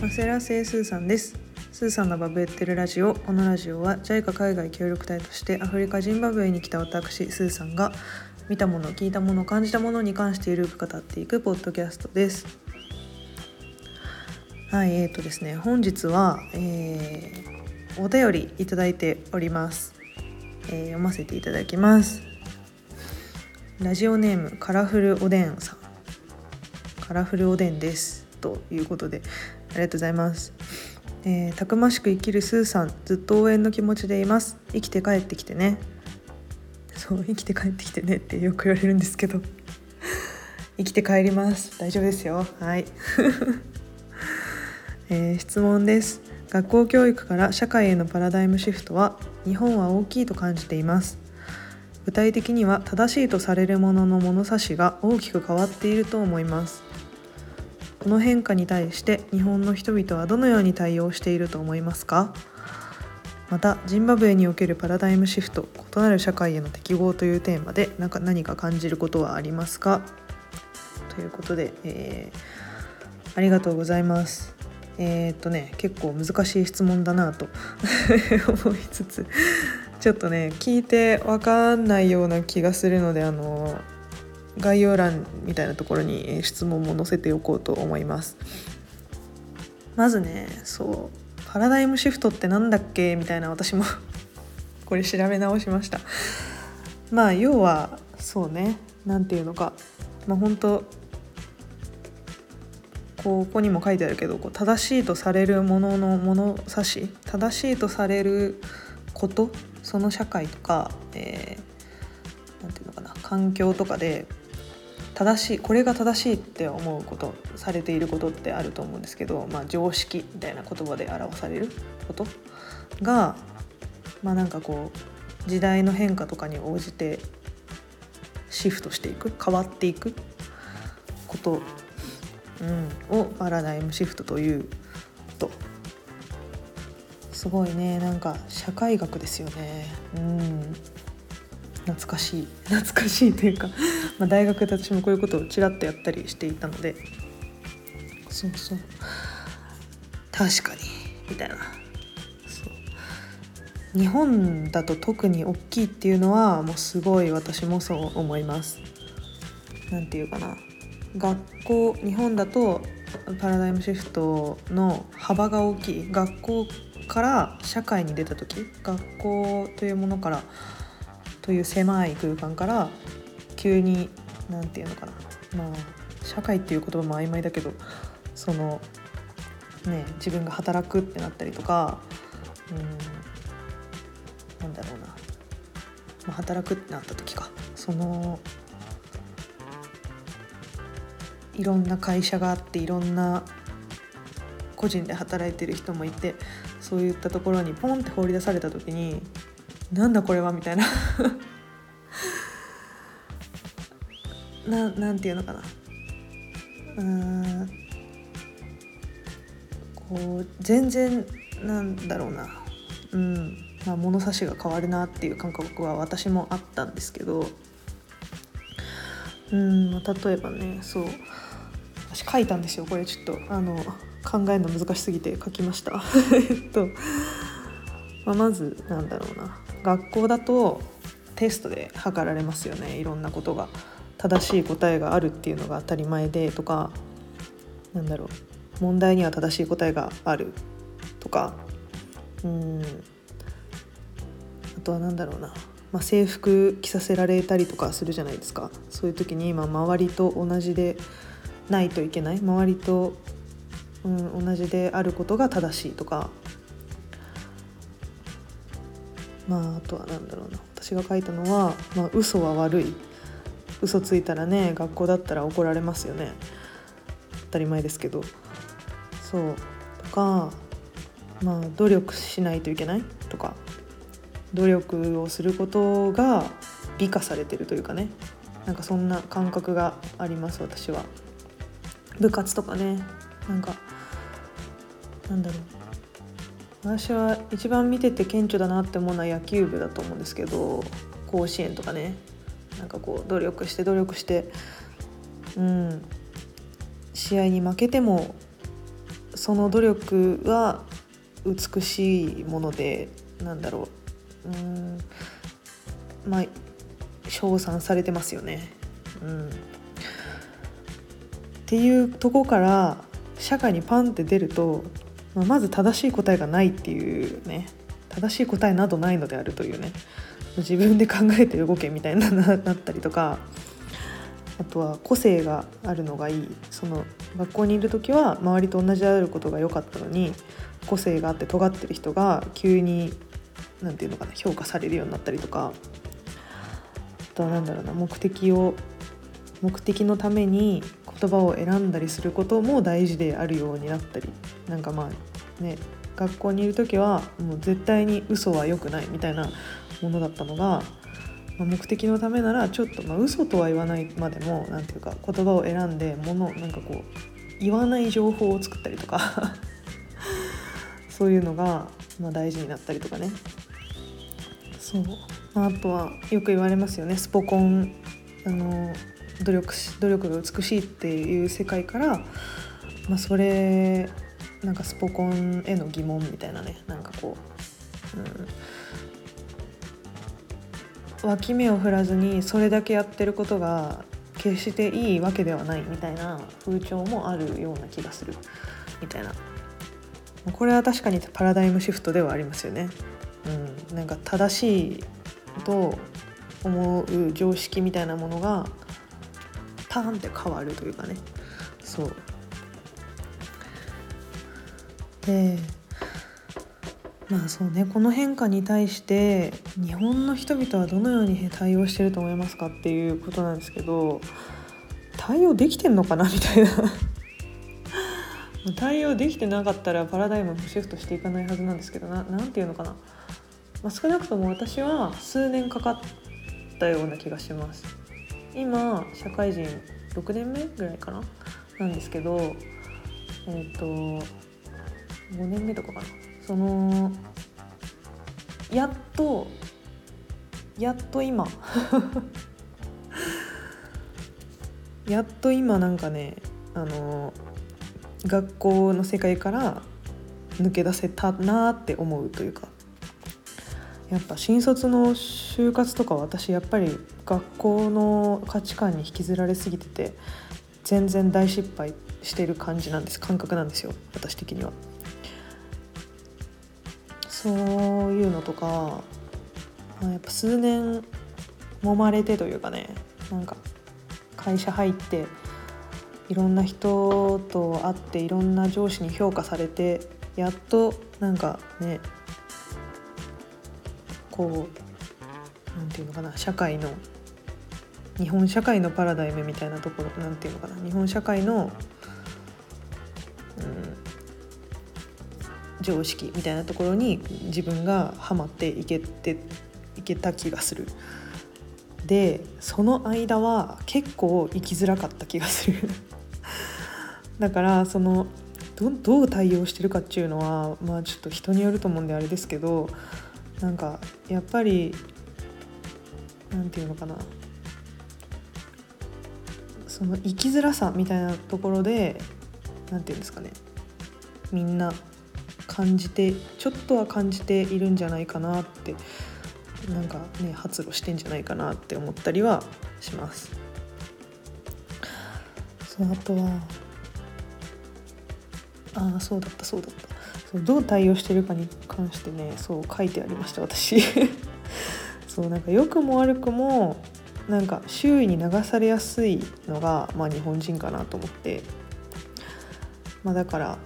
マセラセイスーさんです。スーさんがバブってるラジオ。このラジオは JICA 海外協力隊としてアフリカジンバブエに来た私スーさんが見たもの聞いたもの感じたものに関してゆるく語っていくポッドキャストです。はいえーとですね本日は、えー、お便りいただいております、えー、読ませていただきます。ラジオネームカラフルおでんさん。カラフルおでんです。ということでありがとうございます。えー、たくましく生きるスーさんずっと応援の気持ちでいます。生きて帰ってきてね。そう生きて帰ってきてねってよく言われるんですけど。生きて帰ります。大丈夫ですよ。はい、えー、質問です。学校教育から社会へのパラダイムシフトは日本は大きいと感じています。具体的には正しいとされるものの物差しが大きく変わっていると思います。この変化に対して日本の人々はどのように対応していると思いますか？またジンバブエにおけるパラダイムシフト異なる社会への適合というテーマで何か何か感じることはありますか？ということで、えー、ありがとうございます。えー、っとね結構難しい質問だなと 思いつつちょっとね聞いて分かんないような気がするのであの概要欄みたいなところに質問も載せておこうと思います。まずねそうパラダイムシフトって何だっけみたいな私も これ調べ直しました。まあ要はそうね何て言うのか。まあ本当ここにも書いてあるけどこう正しいとされるものの物差し正しいとされることその社会とか、えー、て言うのかな環境とかで正しいこれが正しいって思うことされていることってあると思うんですけど、まあ、常識みたいな言葉で表されること？がまあなんかこう時代の変化とかに応じてシフトしていく？変わっていく？こと、うん、をパラダイムシフトというと。すごいね。なんか社会学ですよね。うん。懐かしい 懐かしいというかま大学で私もこういうことをちらっとやったりしていたのでそうそう。確かに。みたいな。そう。日本だと特に大きいっていうのはもうすごい私もそう思います。何て言うかな。学校日本だとパラダイムシフトの幅が大きい。学校から社会に出た時学校というものからという狭い空間から急に何て言うのかな。まあ社会っていう言葉も曖昧だけどそのね自分が働くってなったりとかうんなんだろうな、まあ、働くってなった時か。そのいろんな会社があっていろんな個人で働いてる人もいてそういったところにポンって放り出された時になんだこれはみたいな。ななんていうのかな。うん。こう全然なんだろうな。うん。まあ物差しが変わるなっていう感覚は私もあったんですけど。うん。例えばねそう。私書いたんですよこれちょっと。あの考えるの難しすぎて書きました。えっと、まあ、まずなんだろうな。学校だとテストで測られますよね。いろんなことが。正しい答えがあるっていうのが当たり前でとかなんだろう。問題には正しい答えがあるとか。うん。あとは何だろうな、まあ、制服着させられたりとかするじゃないですか。そういう時に今周りと同じでないといけない。周りと、うん、同じであることが正しいとか。まああとは何だろうな。私が書いたのは、まあ、嘘は悪い。嘘ついたらね学校だったら怒られますよね。当たり前ですけど。そう。とかまあ努力しないといけない？とか。努力をすることが美化されてるというかね。なんかそんな感覚があります私は。部活とかね。なんかなんだろう。私は一番見てて顕著だなって思うのは野球部だと思うんですけど甲子園とかね。なんかこう努力して努力してうん。試合に負けてもその努力は美しいものでなんだろう。うん。まあ称賛されてますよね。うん、っていうとこから社会にパンって出ると、まあ、まず正しい答えがないっていうね正しい答えなどないのであるというね自分で考えて動けみたいななったりとかあとは個性があるのがいい。その学校にいる時は周りと同じであることが良かったのに個性があって尖ってる人が急に何て言うのかな評価されるようになったりとかあとは何だろうな目的を目的のために言葉を選んだりすることも大事であるようになったりなんかまあね学校にいる時はもう絶対に嘘は良くないみたいなものだったのが、まあ、目的のためならちょっと、まあ、嘘とは言わないまでも何て言うか言葉を選んでものなんかこう言わない情報を作ったりとか そういうのが、まあ、大事になったりとかね。そう、まあ、あとはよく言われますよね。スポコン。あの努力し努力が美しいっていう世界から、まあ、それなんかスポコンへの疑問みたいなね。なんかこう、うん、脇目を振らずにそれだけやってることが決していいわけではないみたいな風潮もあるような気がするみたいな。これは確かにパラダイムシフトではありますよね。うん、なんか正しいと思う常識みたいなものがパーンって変わるというかね。そう。でまあそうねこの変化に対して日本の人々はどのように対応してると思いますかっていうことなんですけど対応できてんのかな？みたいな。対応できてなかったらパラダイムもシフトしていかないはずなんですけどな何て言うのかな、まあ、少なくとも私は数年かかったような気がします。今社会人6年目ぐらいかな？なんですけどえっ、ー、と5年目とかかな？そのやっとやっと今。やっと今なんかねあの学校の世界から抜け出せたなって思うというか。やっぱ新卒の就活とか私やっぱり学校の価値観に引きずられすぎてて全然大失敗してる感じなんです感覚なんですよ私的には。そういうのとかやっぱ数年揉まれてというかねなんか会社入っていろんな人と会っていろんな上司に評価されてやっとなんかねこうなんていうのかな社会の日本社会のパラダイムみたいなところなんていうのかな日本社会の、うん、常識みたいなところに自分がハマっていけていけた気がする。でその間は結構生きづらかった気がする だからそのどどう対応してるかっていうのはまあちょっと人によると思うんであれですけどなんかやっぱりなんていうのかな。その生きづらさみたいなところでなんていうんですかね。みんな感じてちょっとは感じているんじゃないかなってなんかね発露してんじゃないかなって思ったりはします。そうあとはああそうだったそうだった。そうどう対応してるかに関してねそう書いてありました私。そうなんか良くも悪くもなんか周囲に流されやすいのが、まあ、日本人かなと思って、まあ、だから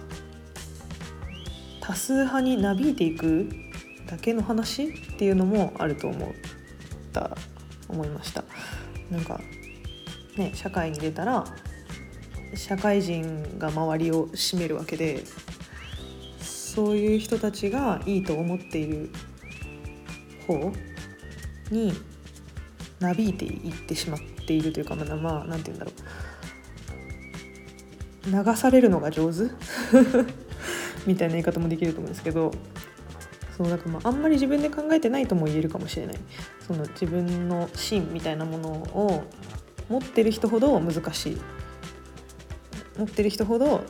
多数派になびいていくだけの話っていうのもあると思った思いました。なんかね社会に出たら社会人が周りを占めるわけでそういう人たちがいいと思っている方になびいていってしまっているというかまあまあ何て言うんだろう。流されるのが上手？みたいな言い方もできると思うんですけどそうだかまああんまり自分で考えてないとも言えるかもしれない。その自分の芯みたいなものを持ってる人ほど難しい。持ってる人ほど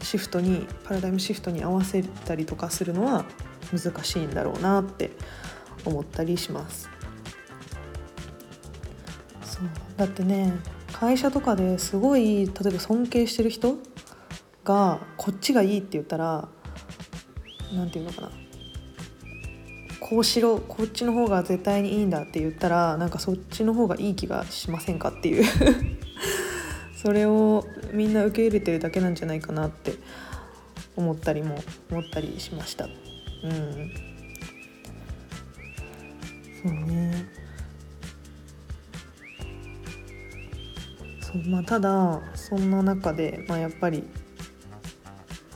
シフトにパラダイムシフトに合わせたりとかするのは難しいんだろうなって思ったりします。だってね会社とかですごい例えば尊敬してる人がこっちがいいって言ったら何て言うのかな。こうしろこっちの方が絶対にいいんだって言ったらなんかそっちの方がいい気がしませんかっていう。それをみんな受け入れてるだけなんじゃないかなって思ったりも思ったりしました。うん。そうね。そうまあただそんな中で、まあ、やっぱり、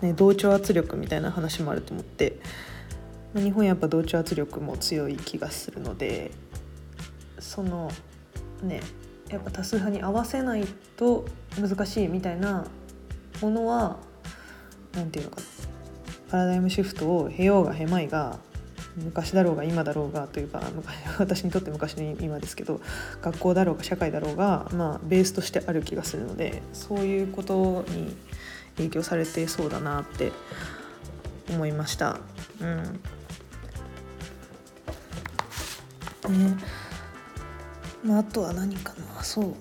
ね、同調圧力みたいな話もあると思って、まあ、日本やっぱ同調圧力も強い気がするのでそのねやっぱ多数派に合わせないと難しいみたいなものは何て言うのかなパラダイムシフトを経ようがへまいが昔だろうが今だろうがというか 私にとって昔の今ですけど学校だろうが社会だろうが、まあ、ベースとしてある気がするのでそういうことに影響されてそうだなって思いました。うん。ねまあ、あとは何かな。そう。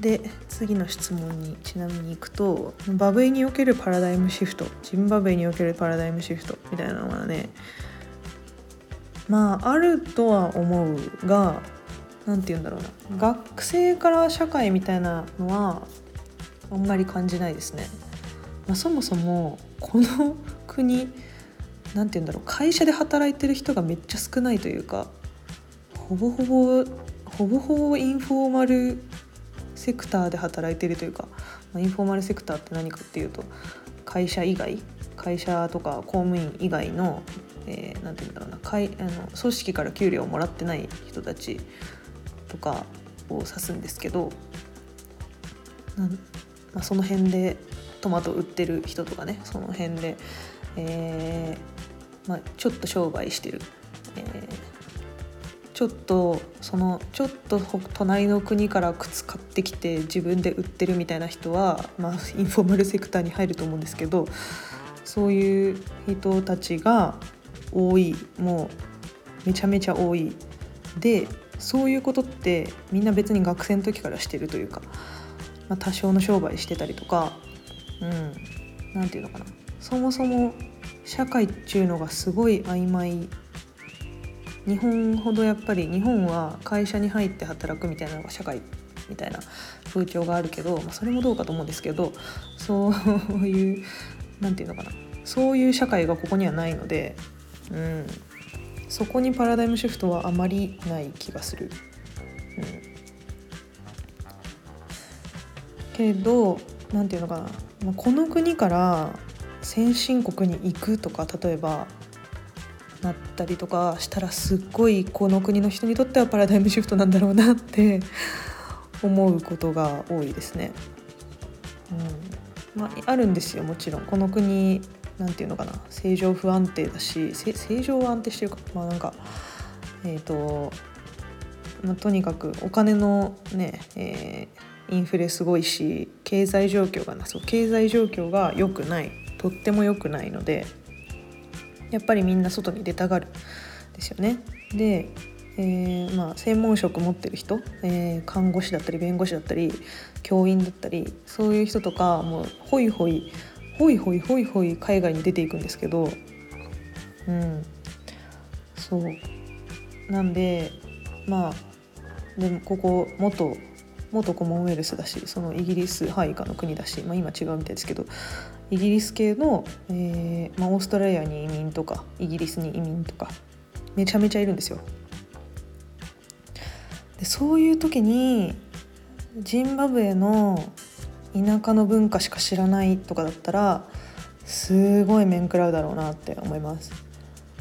で次の質問にちなみに行くとバブエにおけるパラダイムシフトジンバブエにおけるパラダイムシフトみたいなのがねまああるとは思うが何て言うんだろうな学生から社会みたいなのはあんまり感じないですね。まあ、そもそもこの国何て言うんだろう会社で働いてる人がめっちゃ少ないというかほぼほぼほぼほぼインフォーマルセクターで働いてるというか、まあ、インフォーマルセクターって何かっていうと会社以外会社とか公務員以外の、えー、て言うんだろうな会あの組織から給料をもらってない人たちとかを指すんですけどなんまあ、その辺でトマト売ってる人とかねその辺で、えーまあ、ちょっと商売してる、えーちょっとそのちょっと隣の国から靴買ってきて自分で売ってるみたいな人は、まあ、インフォーマルセクターに入ると思うんですけどそういう人たちが多いもうめちゃめちゃ多い。でそういうことってみんな別に学生の時からしてるというか、まあ、多少の商売してたりとかうん何て言うのかな。そもそも社会っていうのがすごい曖昧。日本ほどやっぱり日本は会社に入って働くみたいなのが社会みたいな風潮があるけど、まあ、それもどうかと思うんですけどそういう何て言うのかな。そういう社会がここにはないので、うん、そこにパラダイムシフトはあまりない気がする。うん、けど何て言うのかな。この国から先進国に行くとか例えばなったりとかしたらすっごいこの国の人にとってはパラダイムシフトなんだろうなって 思うことが多いですね。うん。まあ、あるんですよもちろん。この国なんていうのかな。政情不安定だし政情は安定してるか。まあなんかえっ、ー、と、まあ、とにかくお金のね、えー、インフレすごいし経済状況がなそう経済状況が良くない。とっても良くないのでやっぱりみんな外に出たがるですよね。で、えー、まあ、専門職持ってる人、えー、看護師だったり弁護士だったり教員だったりそういう人とかもうホイホイホイホイホイホイ海外に出ていくんですけどうんそうなんでまあでもここ元元コモンウェルスだしそのイギリス配下の国だし、まあ、今違うみたいですけどイギリス系の、えーまあ、オーストラリアに移民とかイギリスに移民とかめちゃめちゃいるんですよ。でそういう時にジンバブエの田舎の文化しか知らないとかだったらすごい面食らうだろうなって思います。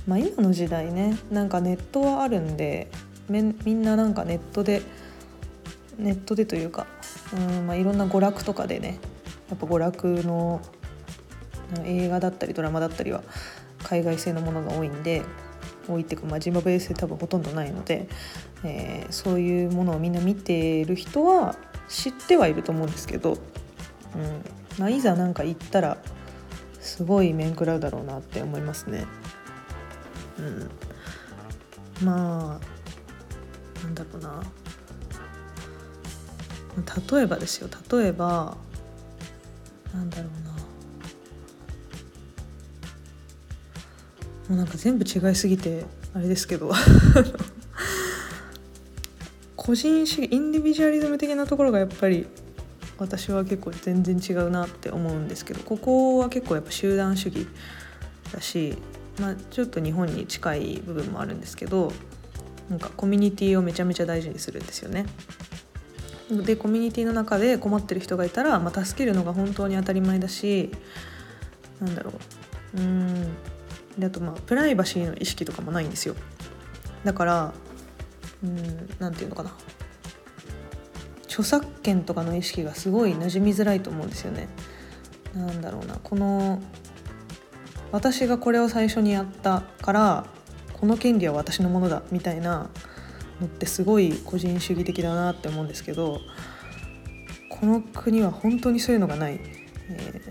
まあ、今の時代ねなんかネットはあるんでみんななんかネットでネットでというかうん、まあ、いろんな娯楽とかでねやっぱ娯楽の映画だったりドラマだったりは海外製のものが多いんで多いっていうか、まあ、ジンバブエ製多分ほとんどないので、えー、そういうものをみんな見てる人は知ってはいると思うんですけど、うん。まあ、いざなんか行ったらすごい面食らうだろうなって思いますね。うん、まあなんだろうな。例えばですよ。例えばなんだろうな。もうなんか全部違いすぎてあれですけど。個人主義インディビジュアリズム的なところがやっぱり私は結構全然違うなって思うんですけどここは結構やっぱ集団主義だし、まあ、ちょっと日本に近い部分もあるんですけどなんかコミュニティをめちゃめちゃ大事にするんですよね。でコミュニティの中で困ってる人がいたら、まあ、助けるのが本当に当たり前だしなんだろう。うん。であとまあプライバシーの意識とかもないんですよ。だからうん何て言うのかな。著作権とかの意識がすごい馴染みづらいと思うんですよね。なんだろうな。この私がこれを最初にやったからこの権利は私のものだみたいなのってすごい個人主義的だなって思うんですけどこの国は本当にそういうのがない、え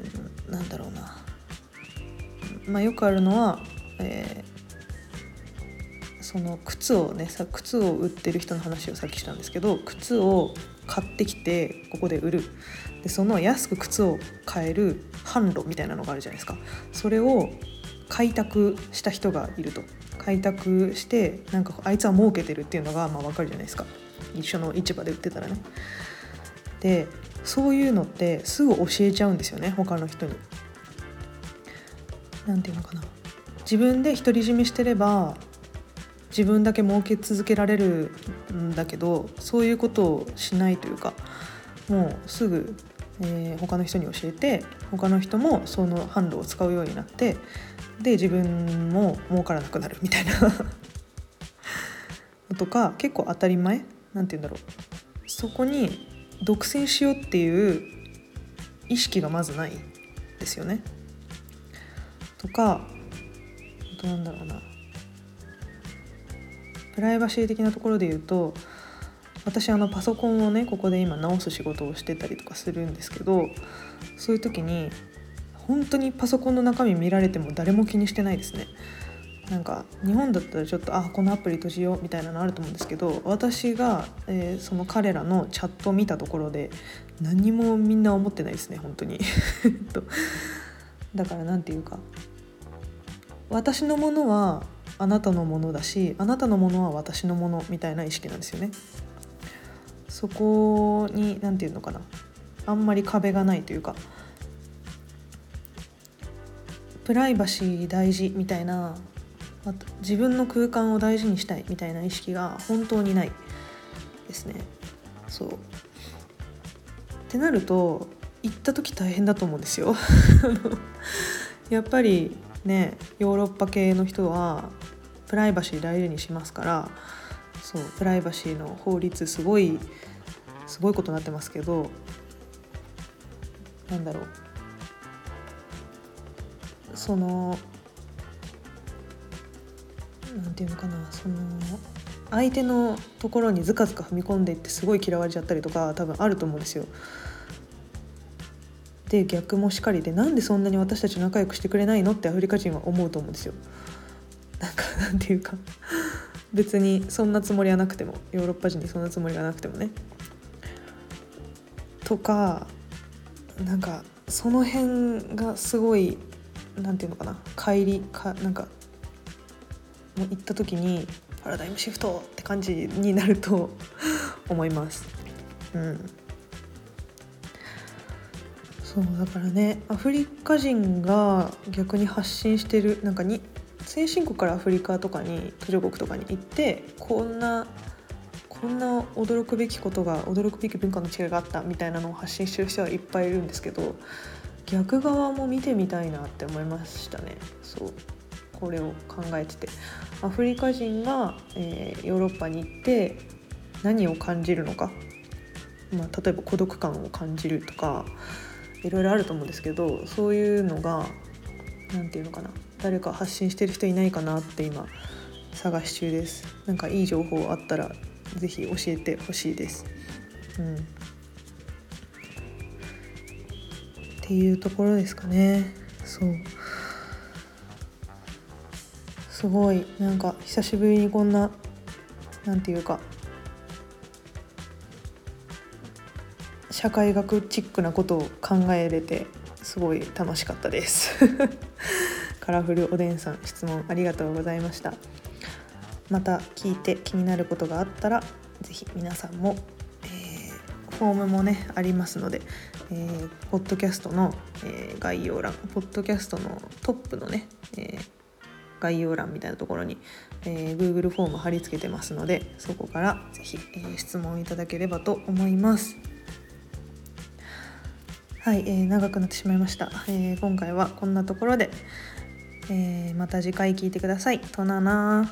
ー、なんだろうな。まあ、よくあるのは、えー、その靴をねさ靴を売ってる人の話をさっきしたんですけど靴を買ってきてここで売る。でその安く靴を買える販路みたいなのがあるじゃないですか。それを開拓した人がいると。開拓してなんかあいつは儲けてるっていうのがまあ分かるじゃないですか。一緒の市場で売ってたらね。でそういうのってすぐ教えちゃうんですよね他の人に。何て言うのかな。自分で独り占めしてれば自分だけ儲け続けられるんだけどそういうことをしないというかもうすぐ、えー、他の人に教えて他の人もその販路を使うようになってで自分も儲からなくなる みたいな。とか結構当たり前なんて言うんだろう。そこに独占しようっていう意識がまずないですよね。とかどうなんだろうな。プライバシー的なところで言うと私あのパソコンをねここで今直す仕事をしてたりとかするんですけどそういう時に本当にパソコンの中身見られても誰も気にしてないですね。なんか日本だったらちょっとあこのアプリ閉じようみたいなのあると思うんですけど私が、えー、その彼らのチャットを見たところで何もみんな思ってないですね本当に だから何て言うか私のものはあなたのものだしあなたのものは私のものみたいな意識なんですよね。そこに何て言うのかなあんまり壁がないというかプライバシー大事みたいな自分の空間を大事にしたいみたいな意識が本当にないですね。そうってなると行った時大変だと思うんですよ。やっぱりねヨーロッパ系の人はプライバシー大事にしますからそうプライバシーの法律すごいすごいことになってますけどなんだろうそのなんていうのかなその相手のところにずかずか踏み込んでいってすごい嫌われちゃったりとか多分あると思うんですよ。で逆もしかりでなんでそんなに私たち仲良くしてくれないのってアフリカ人は思うと思うんですよ。なんかなんていうか別にそんなつもりはなくてもヨーロッパ人にそんなつもりがなくてもね。とかなんかその辺がすごいなんていうのかな帰りかなんかもう行った時にパラダイムシフトって感じになると 思います。うんそうだからねアフリカ人が逆に発信してるなんかに先進国からアフリカとかに途上国とかに行ってこんなこんな驚くべきことが驚くべき文化の違いがあったみたいなのを発信してる人はいっぱいいるんですけど逆側も見てみたいなって思いましたね。そう。これを考えてて。アフリカ人が、えー、ヨーロッパに行って何を感じるのか、まあ、例えば孤独感を感じるとかいろいろあると思うんですけどそういうのが何て言うのかな。誰か発信してる人いないかなって今探し中です。なんかいい情報あったら是非教えてほしいです。うん。っっていうところですかね。そう。すごい。なんか久しぶりにこんななんていうか社会学チックなことを考えれてすごい楽しかったです。カラフルおでんさん質問ありがとうございました。また聞いて気になることがあったら是非皆さんも、えー、フォームもねありますので、えー、ポッドキャストの、えー、概要欄ポッドキャストのトップのね、えー、概要欄みたいなところに、えー、Google フォーム貼り付けてますのでそこから是非、えー、質問いただければと思います。はい、えー、長くなってしまいました、えー、今回はこんなところで、えー、また次回聞いてください。となな